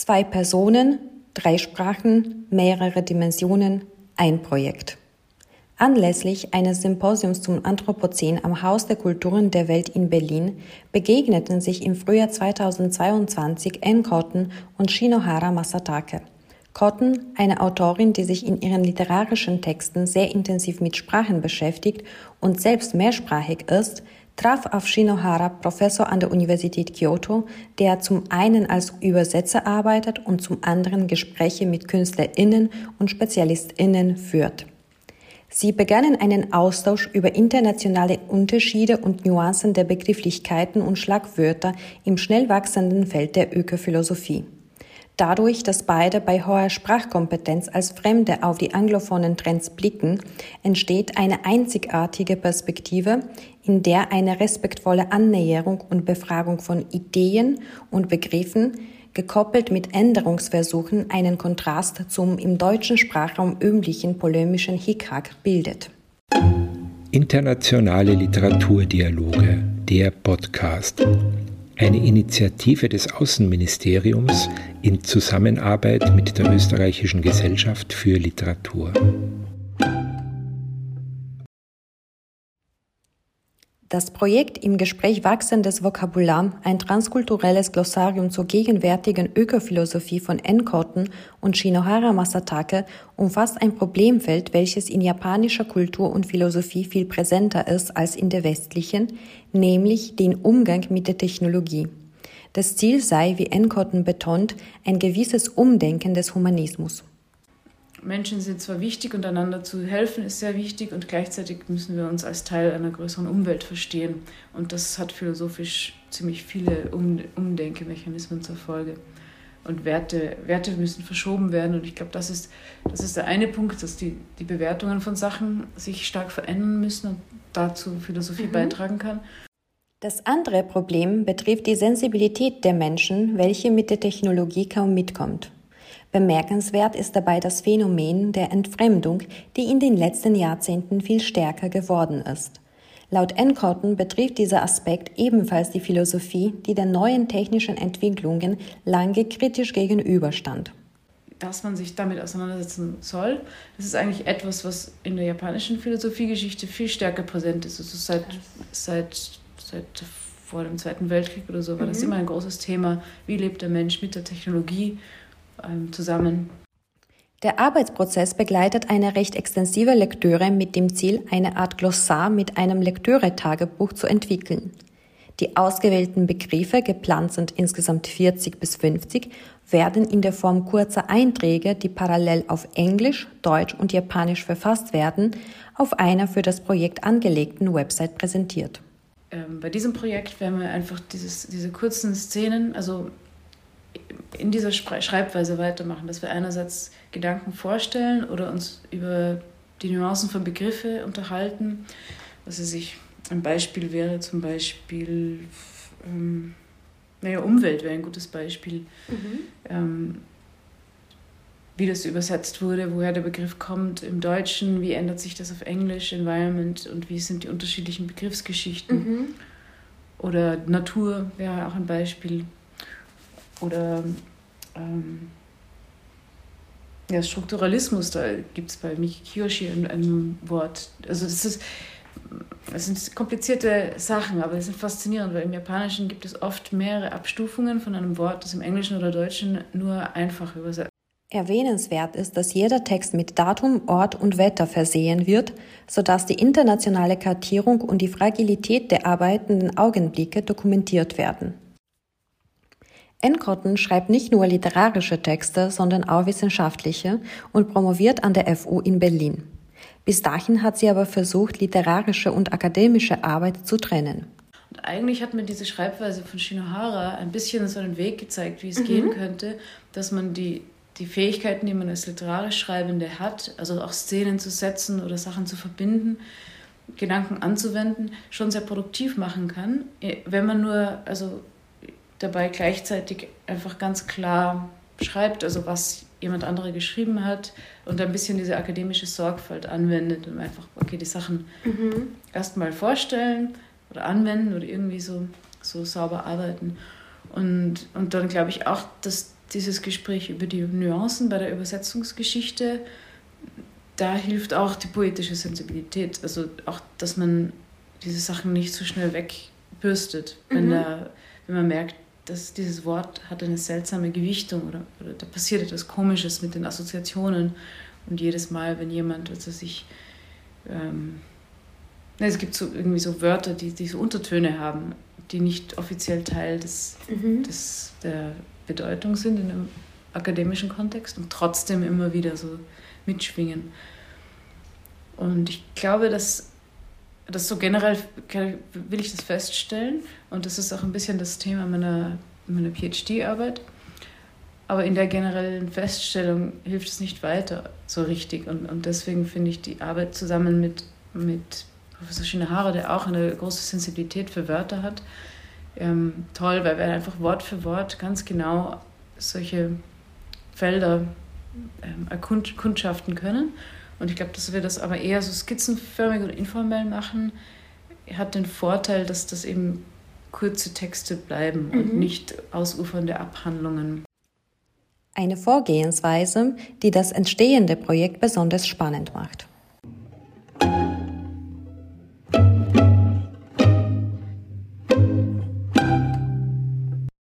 Zwei Personen, drei Sprachen, mehrere Dimensionen, ein Projekt. Anlässlich eines Symposiums zum Anthropozän am Haus der Kulturen der Welt in Berlin begegneten sich im Frühjahr 2022 Ann Cotton und Shinohara Masatake. Cotton, eine Autorin, die sich in ihren literarischen Texten sehr intensiv mit Sprachen beschäftigt und selbst mehrsprachig ist, traf auf Shinohara, Professor an der Universität Kyoto, der zum einen als Übersetzer arbeitet und zum anderen Gespräche mit KünstlerInnen und SpezialistInnen führt. Sie begannen einen Austausch über internationale Unterschiede und Nuancen der Begrifflichkeiten und Schlagwörter im schnell wachsenden Feld der Ökophilosophie. Dadurch, dass beide bei hoher Sprachkompetenz als Fremde auf die anglophonen Trends blicken, entsteht eine einzigartige Perspektive, in der eine respektvolle Annäherung und Befragung von Ideen und Begriffen gekoppelt mit Änderungsversuchen einen Kontrast zum im deutschen Sprachraum üblichen polemischen Hickhack bildet. Internationale Literaturdialoge, der Podcast. Eine Initiative des Außenministeriums in Zusammenarbeit mit der Österreichischen Gesellschaft für Literatur. Das Projekt im Gespräch Wachsendes Vokabular, ein transkulturelles Glossarium zur gegenwärtigen Ökophilosophie von Enkoten und Shinohara Masatake umfasst ein Problemfeld, welches in japanischer Kultur und Philosophie viel präsenter ist als in der westlichen, nämlich den Umgang mit der Technologie. Das Ziel sei, wie Enkoten betont, ein gewisses Umdenken des Humanismus. Menschen sind zwar wichtig und einander zu helfen ist sehr wichtig und gleichzeitig müssen wir uns als Teil einer größeren Umwelt verstehen. Und das hat philosophisch ziemlich viele um Umdenkemechanismen zur Folge. Und Werte, Werte müssen verschoben werden. Und ich glaube, das ist, das ist der eine Punkt, dass die, die Bewertungen von Sachen sich stark verändern müssen und dazu Philosophie mhm. beitragen kann. Das andere Problem betrifft die Sensibilität der Menschen, welche mit der Technologie kaum mitkommt. Bemerkenswert ist dabei das Phänomen der Entfremdung, die in den letzten Jahrzehnten viel stärker geworden ist. Laut Encotten betrifft dieser Aspekt ebenfalls die Philosophie, die den neuen technischen Entwicklungen lange kritisch gegenüberstand. Dass man sich damit auseinandersetzen soll, das ist eigentlich etwas, was in der japanischen Philosophiegeschichte viel stärker präsent ist. Also seit, seit, seit vor dem Zweiten Weltkrieg oder so war mhm. das immer ein großes Thema. Wie lebt der Mensch mit der Technologie? Ähm, zusammen. Der Arbeitsprozess begleitet eine recht extensive Lektüre mit dem Ziel, eine Art Glossar mit einem Lektüre-Tagebuch zu entwickeln. Die ausgewählten Begriffe, geplant sind insgesamt 40 bis 50, werden in der Form kurzer Einträge, die parallel auf Englisch, Deutsch und Japanisch verfasst werden, auf einer für das Projekt angelegten Website präsentiert. Ähm, bei diesem Projekt werden wir einfach dieses, diese kurzen Szenen, also in dieser Schreibweise weitermachen, dass wir einerseits Gedanken vorstellen oder uns über die Nuancen von Begriffe unterhalten. Also sich ein Beispiel wäre zum Beispiel, ähm, naja, Umwelt wäre ein gutes Beispiel. Mhm. Ähm, wie das übersetzt wurde, woher der Begriff kommt im Deutschen, wie ändert sich das auf Englisch, Environment und wie sind die unterschiedlichen Begriffsgeschichten. Mhm. Oder Natur wäre auch ein Beispiel. Oder ähm, ja, Strukturalismus, da gibt es bei Miki Kiyoshi ein, ein, Wort. Also das ist, das sind komplizierte Sachen, aber sie sind faszinierend, weil im Japanischen gibt es oft mehrere Abstufungen von einem Wort, das im Englischen oder Deutschen nur einfach übersetzt. Erwähnenswert ist, dass jeder Text mit Datum, Ort und Wetter versehen wird, sodass die internationale Kartierung und die Fragilität der arbeitenden Augenblicke dokumentiert werden. Enkotten schreibt nicht nur literarische Texte, sondern auch wissenschaftliche und promoviert an der FU in Berlin. Bis dahin hat sie aber versucht, literarische und akademische Arbeit zu trennen. Und eigentlich hat mir diese Schreibweise von Shinohara ein bisschen so einen Weg gezeigt, wie es mhm. gehen könnte, dass man die, die Fähigkeiten, die man als literarisch Schreibende hat, also auch Szenen zu setzen oder Sachen zu verbinden, Gedanken anzuwenden, schon sehr produktiv machen kann, wenn man nur, also dabei gleichzeitig einfach ganz klar schreibt, also was jemand andere geschrieben hat und ein bisschen diese akademische Sorgfalt anwendet und einfach, okay, die Sachen mhm. erstmal vorstellen oder anwenden oder irgendwie so, so sauber arbeiten. Und, und dann glaube ich auch, dass dieses Gespräch über die Nuancen bei der Übersetzungsgeschichte, da hilft auch die poetische Sensibilität. Also auch, dass man diese Sachen nicht so schnell wegbürstet, mhm. wenn, da, wenn man merkt, dass dieses Wort hat eine seltsame Gewichtung oder, oder da passiert etwas Komisches mit den Assoziationen. Und jedes Mal, wenn jemand, also sich, ähm, es gibt so irgendwie so Wörter, die, die so Untertöne haben, die nicht offiziell Teil des, mhm. des, der Bedeutung sind in einem akademischen Kontext und trotzdem immer wieder so mitschwingen. Und ich glaube, dass das so generell will ich das feststellen und das ist auch ein bisschen das Thema meiner, meiner PhD-Arbeit. Aber in der generellen Feststellung hilft es nicht weiter so richtig. Und, und deswegen finde ich die Arbeit zusammen mit, mit Professor Shinahara, der auch eine große Sensibilität für Wörter hat, ähm, toll, weil wir einfach Wort für Wort ganz genau solche Felder ähm, erkundschaften können. Und ich glaube, dass wir das aber eher so skizzenförmig oder informell machen, hat den Vorteil, dass das eben kurze Texte bleiben mhm. und nicht ausufernde Abhandlungen. Eine Vorgehensweise, die das entstehende Projekt besonders spannend macht.